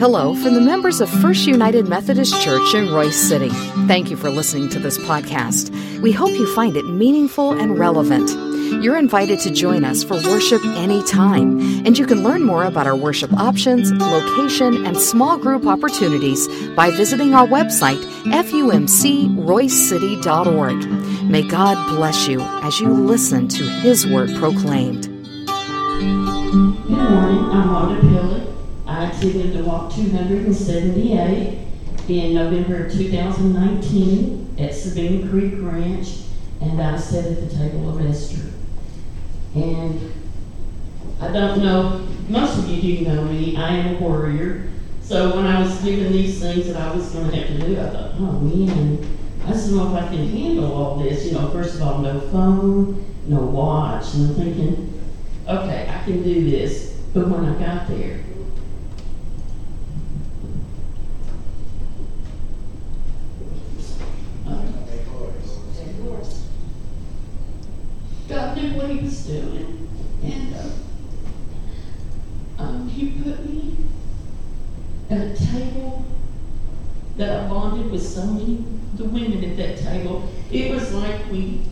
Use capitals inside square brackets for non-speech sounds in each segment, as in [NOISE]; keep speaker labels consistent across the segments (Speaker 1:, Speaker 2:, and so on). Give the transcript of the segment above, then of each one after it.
Speaker 1: Hello from the members of First United Methodist Church in Royse City. Thank you for listening to this podcast. We hope you find it meaningful and relevant. You're invited to join us for worship anytime, and you can learn more about our worship options, location, and small group opportunities by visiting our website, fumcroysecity.org. May God bless you as you listen to His Word proclaimed.
Speaker 2: Good morning, I'm Exceeded the walk 278 in November of 2019 at Sabine Creek Ranch, and I sat at the table of Esther. And I don't know, most of you do know me, I am a warrior. So when I was given these things that I was going to have to do, I thought, oh man, I don't know if I can handle all this. You know, first of all, no phone, no watch, and I'm thinking, okay, I can do this. But when I got there, God what He was doing, and uh, um, He put me at a table that I bonded with so many the women at that table. It was like we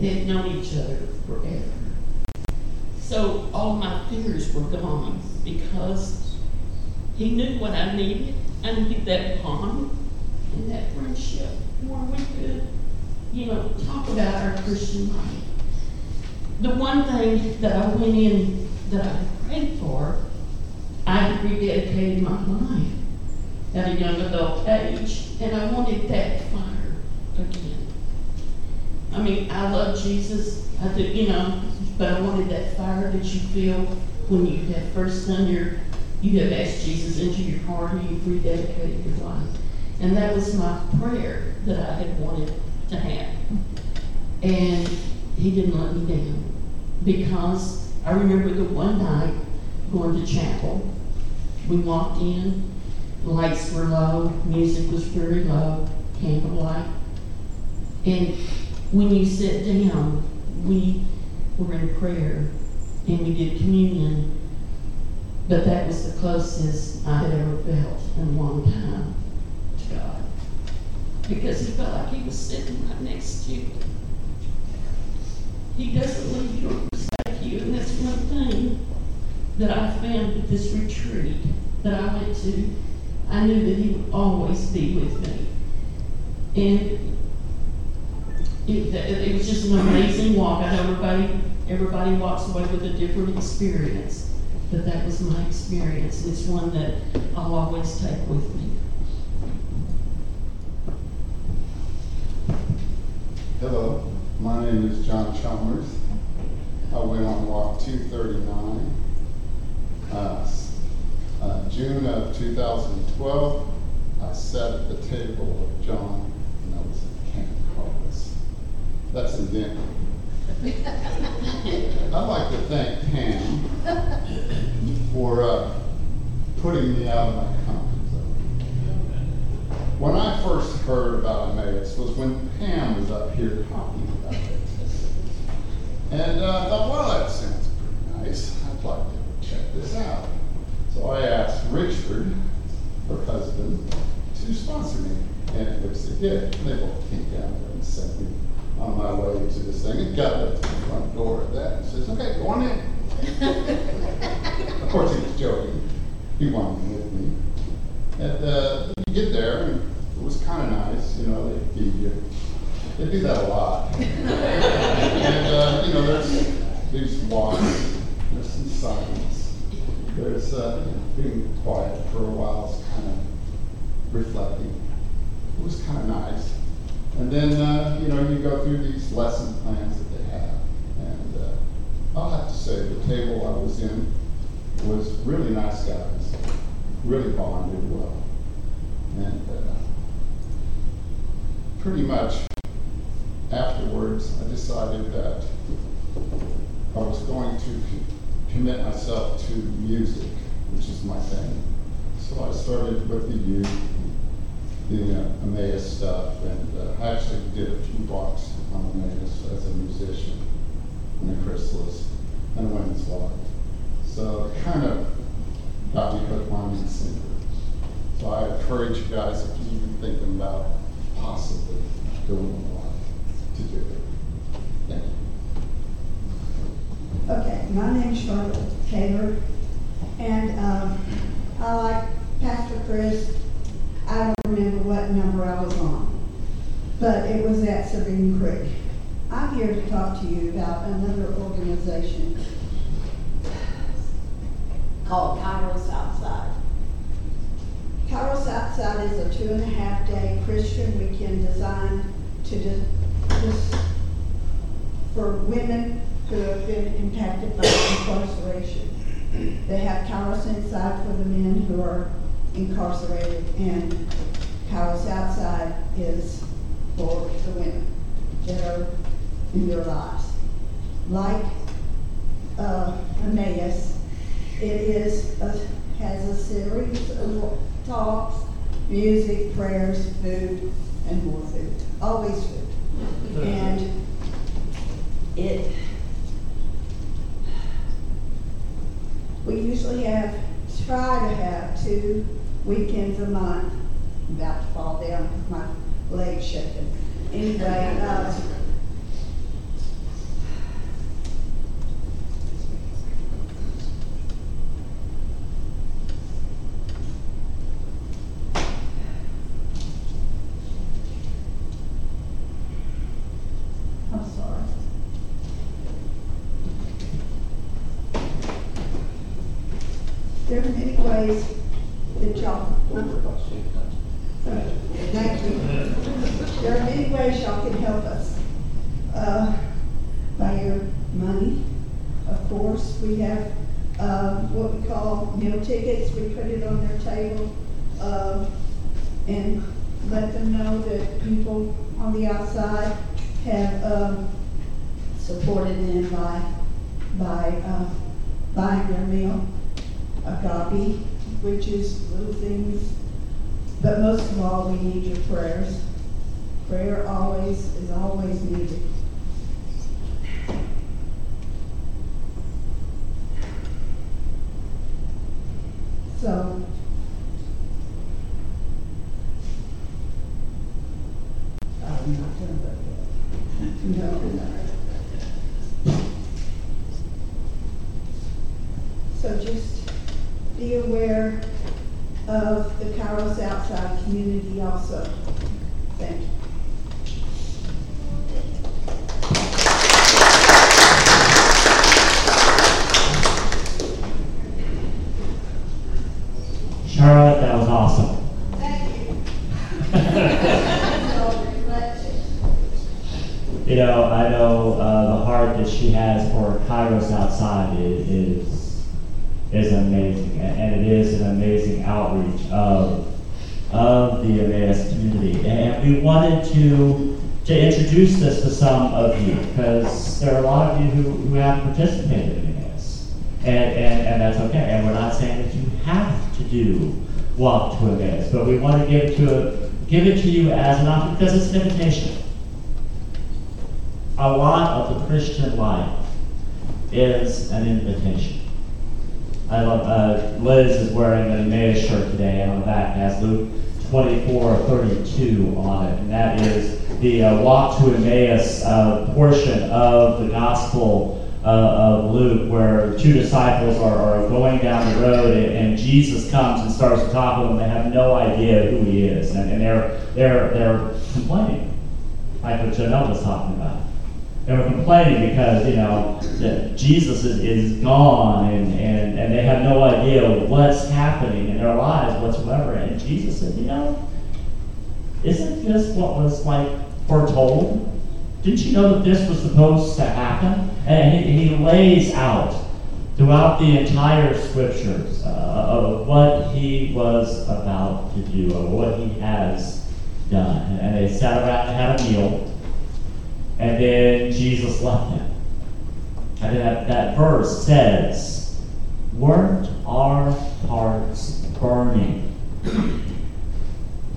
Speaker 2: had known each other forever. So all my fears were gone because He knew what I needed. I needed that bond and that friendship where we could, you know, talk about our Christian life the one thing that I went in that I prayed for, I rededicated my life at a young adult age, and I wanted that fire again. I mean, I love Jesus, I do, you know, but I wanted that fire that you feel when you have first done your, you have asked Jesus into your heart and you've rededicated your life. And that was my prayer that I had wanted to have. And he didn't let me down because I remember the one night going to chapel. We walked in, lights were low, music was very low, candlelight. And when you sit down, we were in prayer and we did communion. But that was the closest I had ever felt in a long time to God. Because it felt like He was sitting right next to you. He doesn't leave you or forsake you. And that's one thing that I found at this retreat that I went to. I knew that He would always be with me. And it, it was just an amazing walk. I know everybody, everybody walks away with a different experience, but that was my experience. It's one that I'll always take with me.
Speaker 3: Hello. My name is John Chalmers. I went on walk 239. Uh, uh, June of 2012, I sat at the table of John, and I was Camp Carlos. That's in Denver. [LAUGHS] I'd like to thank Pam for uh, putting me out of my comfort zone. When I first heard about Emmaus was when Pam was up here talking and uh, I thought, well, that sounds pretty nice. I'd like to check this out. So I asked Richard, her husband, to sponsor me. And which they did. They both came down there and sent me on my way to this thing and got to the front door of that and says, okay, go on in. of course, he was joking. He wanted me with me. And uh, you get there, and it was kind of nice. You know, they feed you they do that a lot. and, uh, you know, there's these walks, there's some silence, there's uh, being quiet for a while, it's kind of reflecting. It was kind of nice. And then, uh, you know, you go through these lesson plans that they have. And uh, I'll have to say, the table I was in was really nice guys, really bonded well. And uh, pretty much afterwards, I decided that I was going to commit myself to music, which is my thing. So I started with the youth, the uh, Emmaus stuff, and uh, I actually did a few walks on Emmaus as a musician in the chrysalis and a women's walk. So it kind of got me hooked, line, and. So I encourage you guys, if you're even thinking about possibly doing one, to do it. Thank you.
Speaker 4: Okay, my name's Charlotte Taylor, and um, I like Pastor Chris. I don't remember what number I was on, but it was at Sabine Creek. I'm here to talk to you about another organization called Kairos Outside. Kairos Outside is a two and a half day Christian weekend designed to just, just for women who have been impacted by incarceration. They have Kairos Inside for the men who are incarcerated, and Kairos Outside is for the women that are in their lives. Like uh, Emmaus, it is a, has a series of talks, music, prayers, food, and more food. Always food. And it we usually have try to have two weekends a month. I'm about to fall down with my legs shaking. Anyway, uh, I'm sorry. There are many ways that y'all. Thank you. There are many ways y'all can help us. Uh, by your money, of course. We have, uh, what we call meal tickets. We put it on their table, uh, and let them know that people on the outside have, um, supported them by, by, uh, buying their meal. Agape, which is little things, but most of all, we need your prayers. Prayer always is always needed. So. I'm not done with that. No, no. So just be aware of the Kairos outside community also. Thank you.
Speaker 5: Charlotte, that was awesome.
Speaker 4: Thank you.
Speaker 5: You know, I know uh, the heart that she has for Kairos outside is is, is amazing, and, and it is an amazing outreach of of the Emmaus We wanted to to introduce this to some of you because there are a lot of you who, who haven't participated in this. and, and and that's okay. And we're not saying that you have to do walk to Emmaus, but we want to give to give it to you as an option because it's an invitation a lot of the Christian life is an invitation. I love, uh, Liz is wearing an Emmaus shirt today, and on the back it has Luke 24, or 32 on it. And that is the uh, walk to Emmaus uh, portion of the Gospel uh, of Luke, where two disciples are, are going down the road, and, and Jesus comes and starts to talk to them. They have no idea who he is, and, and they're, they're, they're complaining, like what Janelle was talking about. They were complaining because, you know, that Jesus is, is gone and, and, and they have no idea what's happening in their lives whatsoever. And Jesus said, you know, isn't this what was like foretold? Didn't you know that this was supposed to happen? And he, he lays out throughout the entire scriptures uh, of what he was about to do, or what he has done. And they sat around and had a meal. And then Jesus left them. And that, that verse says, Weren't our hearts burning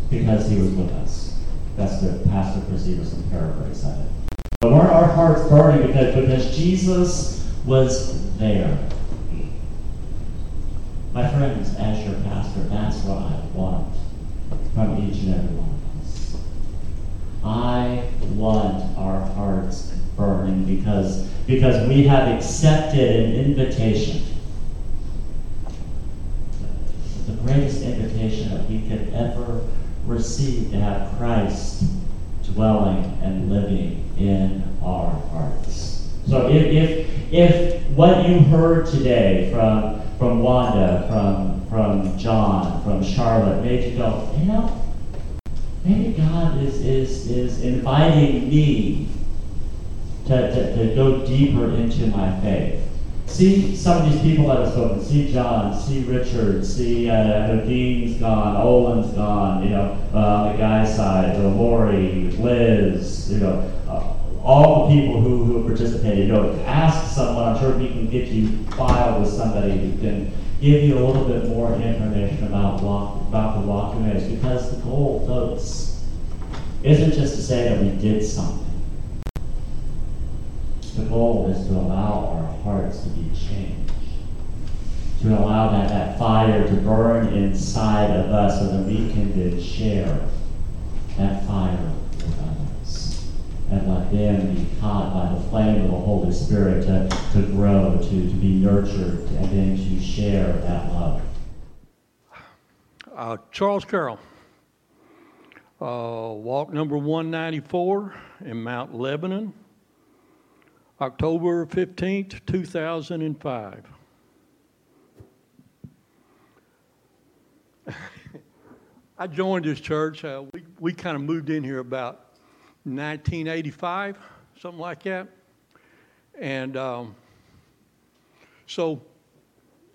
Speaker 5: because he was with us? That's the Pastor Chris Everson paraphrase of it. But weren't our hearts burning because, because Jesus was there? My friends, as your pastor, that's what I want from each and every one. I want our hearts burning because, because we have accepted an invitation. The greatest invitation that we could ever receive to have Christ dwelling and living in our hearts. So if, if, if what you heard today from from Wanda, from, from John, from Charlotte, made you go, you know, Is, is, is inviting me to, to, to go deeper into my faith. See some of these people that have spoken. See John, see Richard, see uh, Dean's gone, Olin's gone, you know, uh, on the guy's side, uh, Lori, Liz, you know, uh, all the people who, who participated. You know, ask someone, I'm sure we can get you filed with somebody who can give you a little bit more information about walk, about the walk because the goal, folks, isn't just to say that we did something. The goal is to allow our hearts to be changed. To allow that, that fire to burn inside of us so that we can then share that fire with others and let them be caught by the flame of the Holy Spirit to, to grow, to, to be nurtured, and then to share that love.
Speaker 6: Uh, Charles Carroll, uh, walk number 194 in Mount Lebanon, October 15th, 2005. [LAUGHS] I joined this church. Uh, we we kind of moved in here about 1985, something like that. And um, so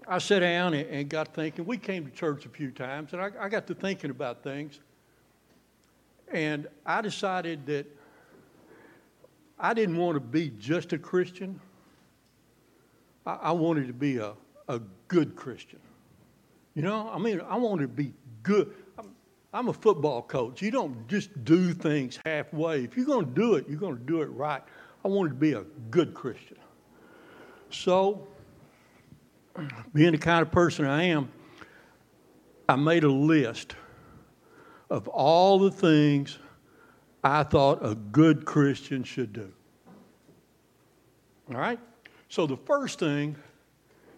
Speaker 6: I sat down and, and, got thinking. We came to church a few times, and I, I got to thinking about things. And I decided that I didn't want to be just a Christian. I, I wanted to be a, a good Christian. You know, I mean, I wanted to be good. I'm a football coach. You don't just do things halfway. If you're going to do it, you're going to do it right. I wanted to be a good Christian. So, being the kind of person I am, I made a list of all the things I thought a good Christian should do. All right? So, the first thing,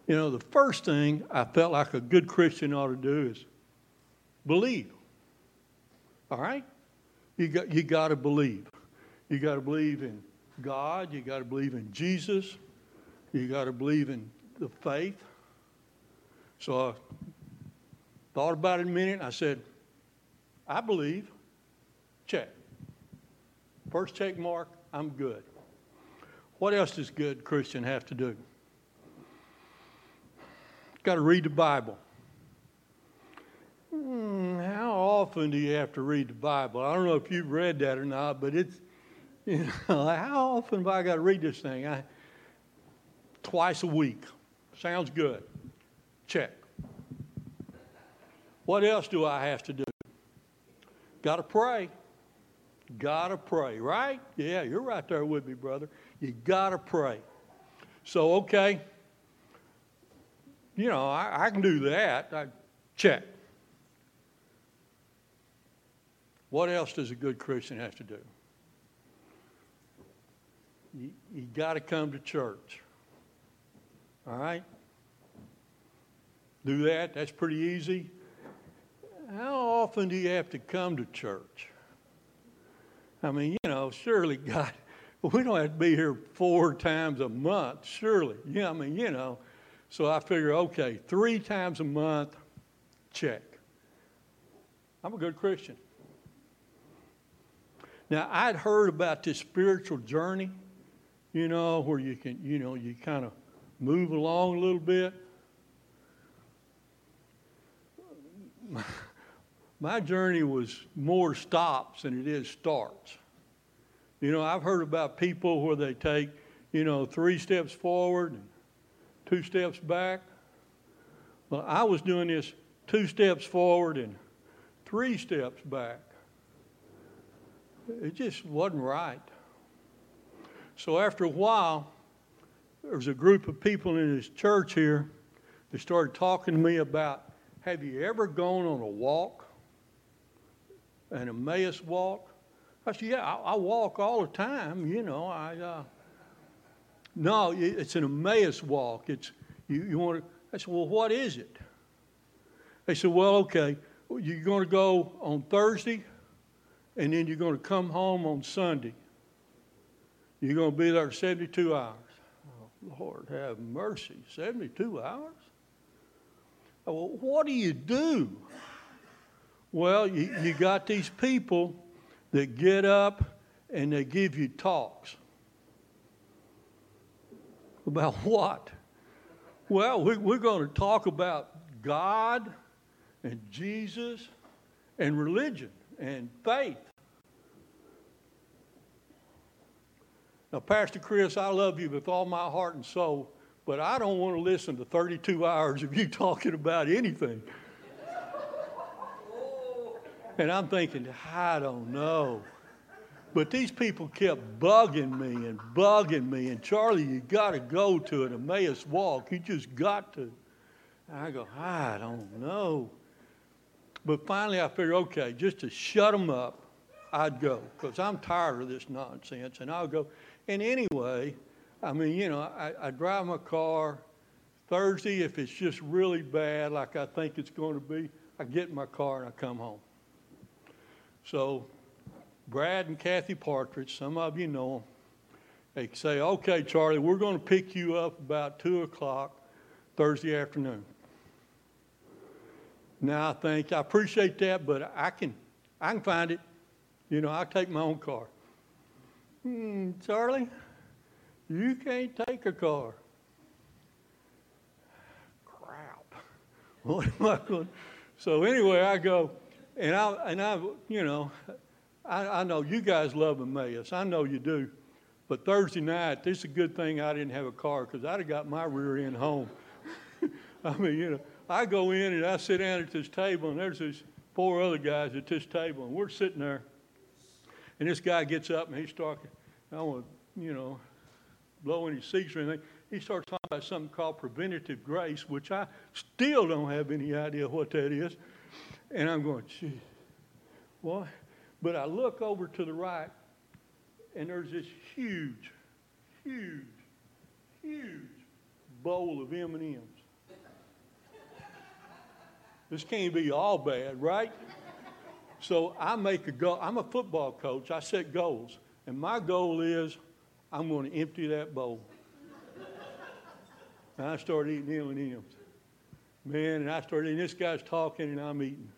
Speaker 6: you know, the first thing I felt like a good Christian ought to do is believe. All right? You got, you got to believe. You got to believe in God. You got to believe in Jesus. You got to believe in the faith. So I thought about it a minute. I said, I believe. Check. First check mark, I'm good. What else does good Christian have to do? Got to read the Bible. Hmm, how often do you have to read the Bible? I don't know if you've read that or not, but it's, you know, [LAUGHS] how often have I got to read this thing? I, twice a week. Sounds good. Check. What else do I have to do? Got to pray. Got to pray, right? Yeah, you're right there with me, brother. You got to pray. So, okay, you know, I, I can do that. I, check. What else does a good Christian have to do? You, you got to come to church. All right? Do that. That's pretty easy. How often do you have to come to church? I mean, you know, surely God, [LAUGHS] we don't have to be here four times a month, surely. Yeah, I mean, you know. So I figure, okay, three times a month, check. I'm a good Christian. Now, I'd heard about this spiritual journey, you know, where you can, you know, you kind of move along a little bit. My journey was more stops than it is starts. You know, I've heard about people where they take, you know, three steps forward and two steps back. Well, I was doing this two steps forward and three steps back. It just wasn't right. So after a while, there was a group of people in his church here they started talking to me about, have you ever gone on a walk? An Emmaus walk? I said, yeah, I, I walk all the time, you know, I, uh, no, it's an Emmaus walk. It's, you, you want to, I said, well, what is it? They said, well, okay, you're going to go on Thursday, and then you're going to come home on Sunday. You're going to be there 72 hours. Oh, Lord have mercy, 72 hours? Well, what do you do? Well, you, you got these people that get up and they give you talks. About what? Well, we, we're going to talk about God and Jesus and religion and faith. Now, Pastor Chris, I love you with all my heart and soul, but I don't want to listen to 32 hours of you [LAUGHS] talking about anything. And I'm thinking, I don't know. But these people kept bugging me and bugging me. And Charlie, you got to go to an Emmaus walk. You just got to. And I go, I don't know. But finally, I figured, okay, just to shut them up, I'd go because I'm tired of this nonsense. And I'll go. And anyway, I mean, you know, I, I drive my car. Thursday, if it's just really bad, like I think it's going to be, I get in my car and I come home. So Brad and Kathy Partridge, some of you know them, they say, okay, Charlie, we're going to pick you up about 2 o'clock Thursday afternoon. Now I think, I appreciate that, but I can, I can find it. You know, I take my own car. Hmm, Charlie, you can't take a car. Crap. [LAUGHS] What am I going So anyway, I go, and I, and I, you know, I, I know you guys love Emmaus. I know you do. But Thursday night, this is a good thing I didn't have a car because I'd have got my rear end home. [LAUGHS] I mean, you know, I go in and I sit down at this table, and there's these four other guys at this table, and we're sitting there. And this guy gets up and he's talking. I don't want to, you know, blow any seats or anything. He starts talking about something called preventative grace, which I still don't have any idea what that is. And I'm going, gee, what? But I look over to the right, and there's this huge, huge, huge bowl of M&Ms. This can't be all bad, right? So I make a goal. I'm a football coach. I set goals. And my goal is I'm going to empty that bowl. and I started eating M&Ms. Man, and I started, eating. this guy's talking and I'm eating.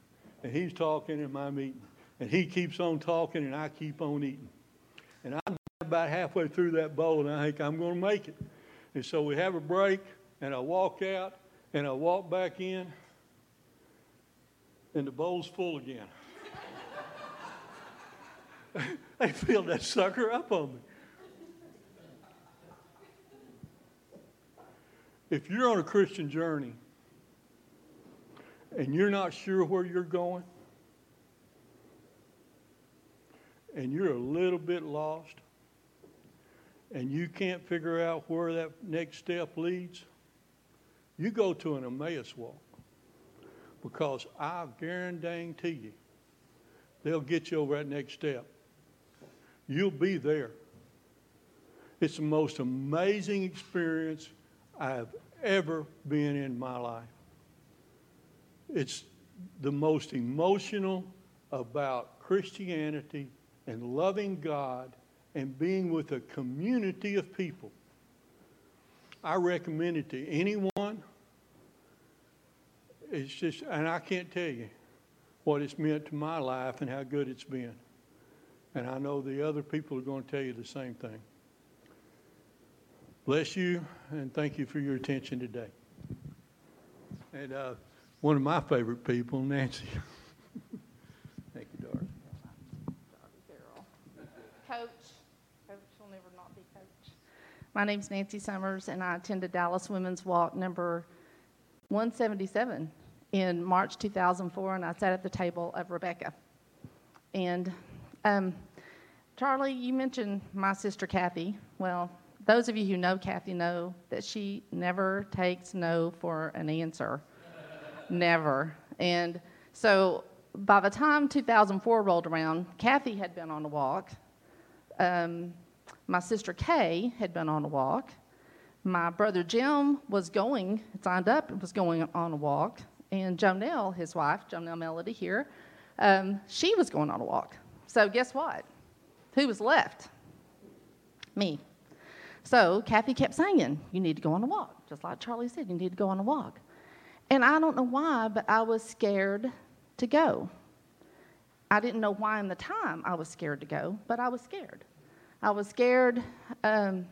Speaker 6: And he's talking and I'm eating. And he keeps on talking and I keep on eating. And I'm about halfway through that bowl and I think I'm going to make it. And so we have a break and I walk out and I walk back in and the bowl's full again. [LAUGHS] they filled that sucker up on me. If you're on a Christian journey and you're not sure where you're going, and you're a little bit lost and you can't figure out where that next step leads, you go to an Emmaus walk. Because I guarantee you, they'll get you over that next step. You'll be there. It's the most amazing experience I've ever been in my life. It's the most emotional about Christianity and loving God and being with a community of people. I recommend it to anyone. It's just, and I can't tell you what it's meant to my life and how good it's been. And I know the other people are going to tell you the same thing. Bless you and thank you for your attention today. And uh, one of my favorite people, Nancy. [LAUGHS] Thank you, Dark.
Speaker 7: Coach. Coach will never not be coach. My name's Nancy Summers, and I attended Dallas Women's Walk number 177 in March 2004, and I sat at the table of Rebecca. And um, Charlie, you mentioned my sister Kathy. Well, those of you who know Kathy know that she never takes no for an answer. Never. And so by the time 2004 rolled around, Kathy had been on a walk. Um, my sister Kay had been on a walk. My brother Jim was going, signed up, and was going on a walk. And Jonelle, his wife, Jonelle Melody here, um, she was going on a walk. So guess what? Who was left? Me. So Kathy kept saying, You need to go on a walk. Just like Charlie said, you need to go on a walk. And I don't know why, but I was scared to go. I didn't know why in the time I was scared to go, but I was scared. I was scared um,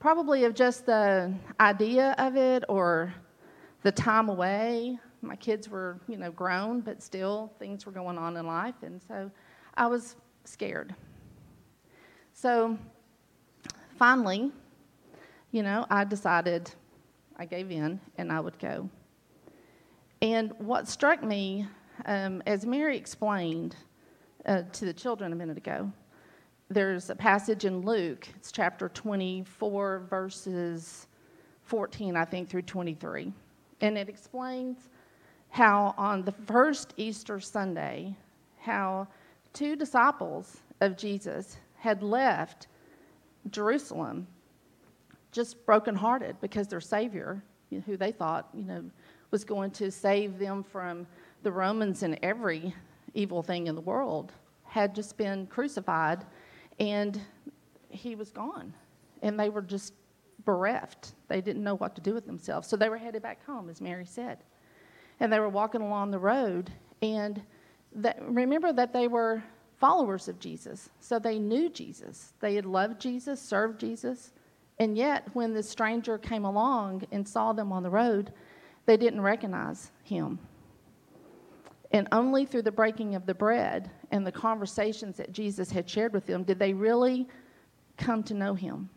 Speaker 7: probably of just the idea of it or the time away. My kids were, you know, grown, but still things were going on in life. And so I was scared. So finally, you know, I decided, I gave in, and I would go. And what struck me, um, as Mary explained uh, to the children a minute ago, there's a passage in Luke, it's chapter 24, verses 14, I think, through 23. And it explains how on the first Easter Sunday, how two disciples of Jesus had left Jerusalem just brokenhearted because their Savior, who they thought, you know, was going to save them from the Romans and every evil thing in the world, had just been crucified and he was gone. And they were just bereft. They didn't know what to do with themselves. So they were headed back home, as Mary said. And they were walking along the road. And that, remember that they were followers of Jesus. So they knew Jesus. They had loved Jesus, served Jesus. And yet, when this stranger came along and saw them on the road, they didn't recognize him. And only through the breaking of the bread and the conversations that Jesus had shared with them did they really come to know him.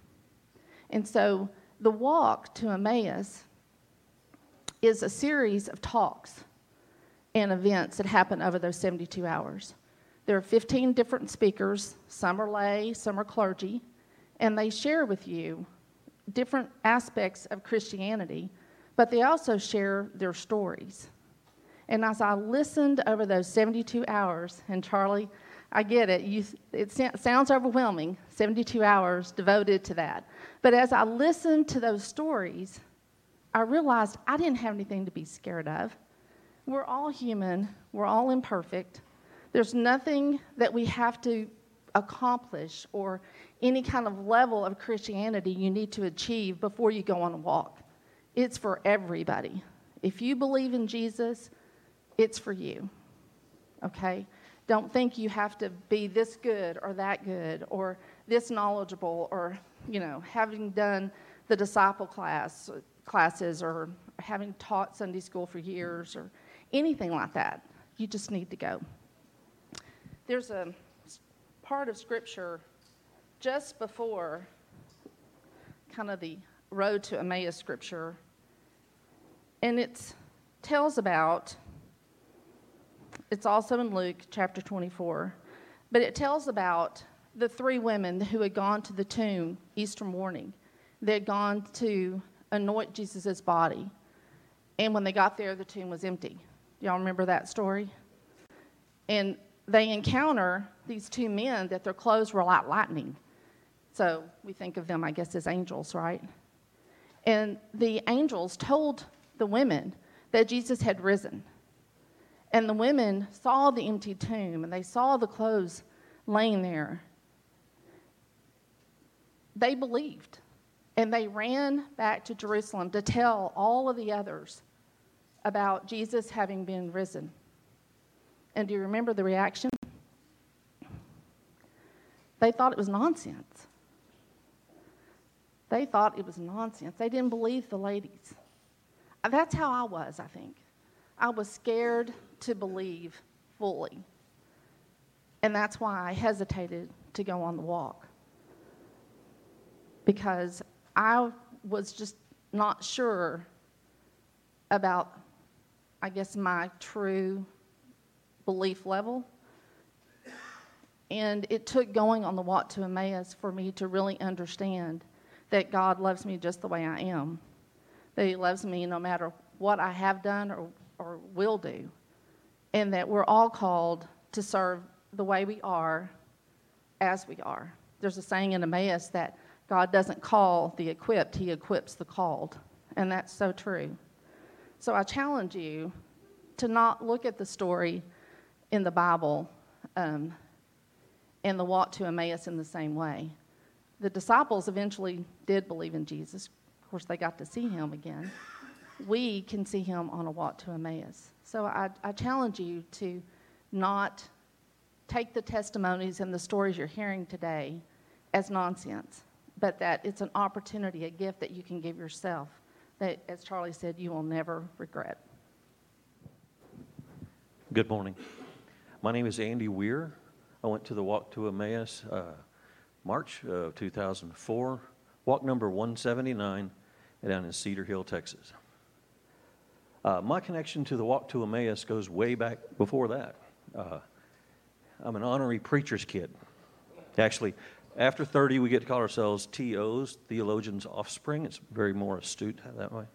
Speaker 7: And so the walk to Emmaus is a series of talks and events that happen over those 72 hours. There are 15 different speakers, some are lay, some are clergy, and they share with you different aspects of Christianity, but they also share their stories. And as I listened over those 72 hours, and Charlie, I get it, you, it sounds overwhelming 72 hours devoted to that. But as I listened to those stories, I realized I didn't have anything to be scared of. We're all human, we're all imperfect. There's nothing that we have to accomplish or any kind of level of Christianity you need to achieve before you go on a walk. It's for everybody. If you believe in Jesus, it's for you. Okay? Don't think you have to be this good or that good or this knowledgeable or, you know, having done the disciple class classes or having taught Sunday school for years or anything like that. You just need to go. There's a part of scripture just before kind of the road to Emmaus scripture and it tells about it's also in Luke chapter 24. But it tells about the three women who had gone to the tomb Easter morning. They had gone to anoint Jesus' body. And when they got there, the tomb was empty. Y'all remember that story? And they encounter these two men that their clothes were like lightning. So we think of them, I guess, as angels, right? And the angels told the women that Jesus had risen. And the women saw the empty tomb and they saw the clothes laying there. They believed and they ran back to Jerusalem to tell all of the others about Jesus having been risen. And do you remember the reaction? They thought it was nonsense. They thought it was nonsense. They didn't believe the ladies. Uh, that's how I was, I think. I was scared to believe fully. And that's why I hesitated to go on the walk. Because I was just not sure about, I guess, my true belief level. And it took going on the walk to Emmaus for me to really understand that God loves me just the way I am, that He loves me no matter what I have done or, or will do, and that we're all called to serve the way we are as we are. There's a saying in Emmaus that God doesn't call the equipped, He equips the called. And that's so true. So I challenge you to not look at the story in the Bible um, and the walk to Emmaus in the same way. The disciples eventually did believe in Jesus. Of course, they got to see him again. We can see him on a walk to Emmaus. So I, I challenge you to not take the testimonies and the stories you're hearing today as nonsense, but that it's an opportunity, a gift that you can give yourself that, as Charlie said, you will never regret.
Speaker 8: Good morning. My name is Andy Weir. I went to the Walk to Emmaus uh, March of 2004, walk number 179 down in Cedar Hill, Texas. Uh, my connection to the Walk to Emmaus goes way back before that. Uh, I'm an honorary preacher's kid. Actually, after 30, we get to call ourselves TOs, theologians' offspring. It's very more astute that way.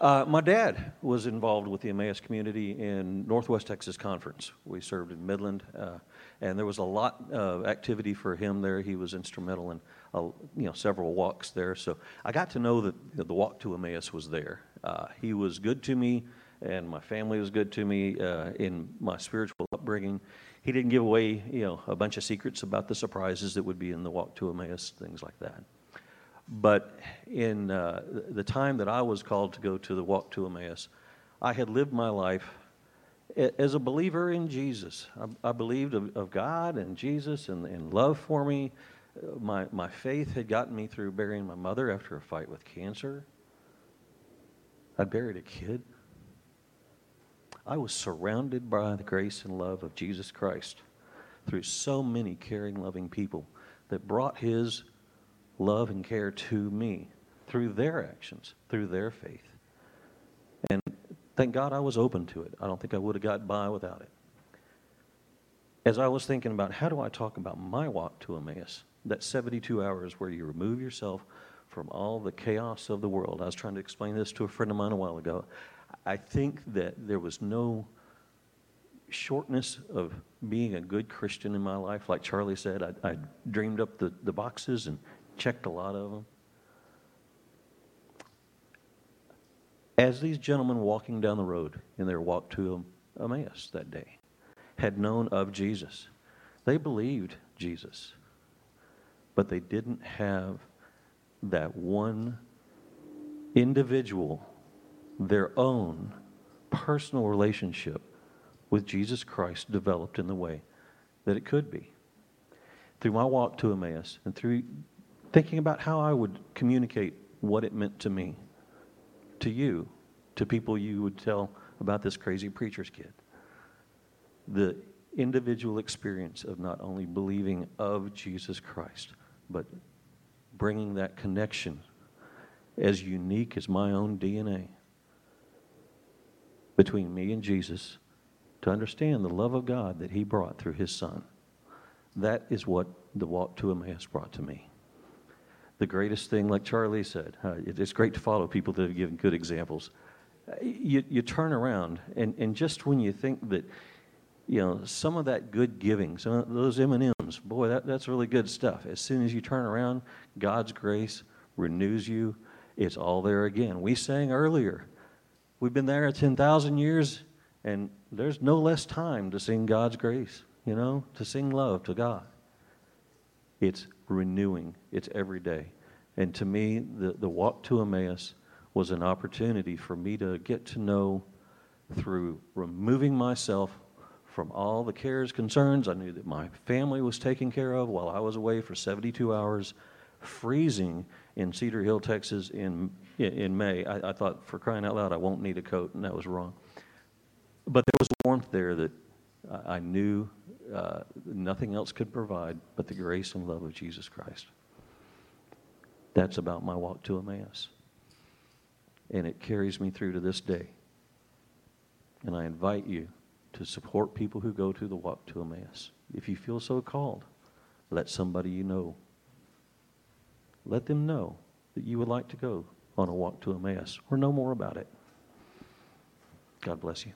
Speaker 8: Uh, my dad was involved with the Emmaus community in Northwest Texas Conference. We served in Midland, uh, and there was a lot of activity for him there. He was instrumental in uh, you know several walks there. So I got to know that the walk to Emmaus was there. Uh, he was good to me, and my family was good to me uh, in my spiritual upbringing he didn't give away, you know, a bunch of secrets about the surprises that would be in the walk to Emmaus, things like that. But in uh, the time that I was called to go to the walk to Emmaus, I had lived my life as a believer in Jesus. I, I believed of, of, God and Jesus and, and love for me. My, my faith had gotten me through burying my mother after a fight with cancer. I buried a kid. I was surrounded by the grace and love of Jesus Christ through so many caring, loving people that brought His love and care to me through their actions, through their faith. And thank God I was open to it. I don't think I would have got by without it. As I was thinking about how do I talk about my walk to Emmaus, that 72 hours where you remove yourself from all the chaos of the world. I was trying to explain this to a friend of mine a while ago. I think that there was no shortness of being a good Christian in my life. Like Charlie said, I, I dreamed up the, the boxes and checked a lot of them. As these gentlemen walking down the road in their walk to Emmaus that day had known of Jesus, they believed Jesus, but they didn't have that one individual their own personal relationship with Jesus Christ developed in the way that it could be. Through my walk to Emmaus and through thinking about how I would communicate what it meant to me, to you, to people you would tell about this crazy preacher's kid. The individual experience of not only believing of Jesus Christ, but bringing that connection as unique as my own DNA between me and Jesus to understand the love of God that He brought through His Son. That is what the walk to Emmaus brought to me. The greatest thing, like Charlie said, uh, it's great to follow people that have given good examples. Uh, you, you turn around, and, and just when you think that, you know, some of that good giving, some of those M&Ms, boy, that, that's really good stuff. As soon as you turn around, God's grace renews you. It's all there again. We sang earlier, We've been there 10,000 years, and there's no less time to sing God's grace, you know, to sing love to God. It's renewing, it's every day. And to me, the, the walk to Emmaus was an opportunity for me to get to know through removing myself from all the cares, concerns. I knew that my family was taken care of while I was away for 72 hours, freezing in Cedar Hill, Texas in in May. I, I, thought, for crying out loud, I won't need a coat, and that was wrong. But there was warmth there that I knew uh, nothing else could provide but the grace and love of Jesus Christ. That's about my walk to Emmaus. And it carries me through to this day. And I invite you to support people who go to the walk to Emmaus. If you feel so called, let somebody you know let them know that you would like to go on a walk to Emmaus or know more about it. God bless you.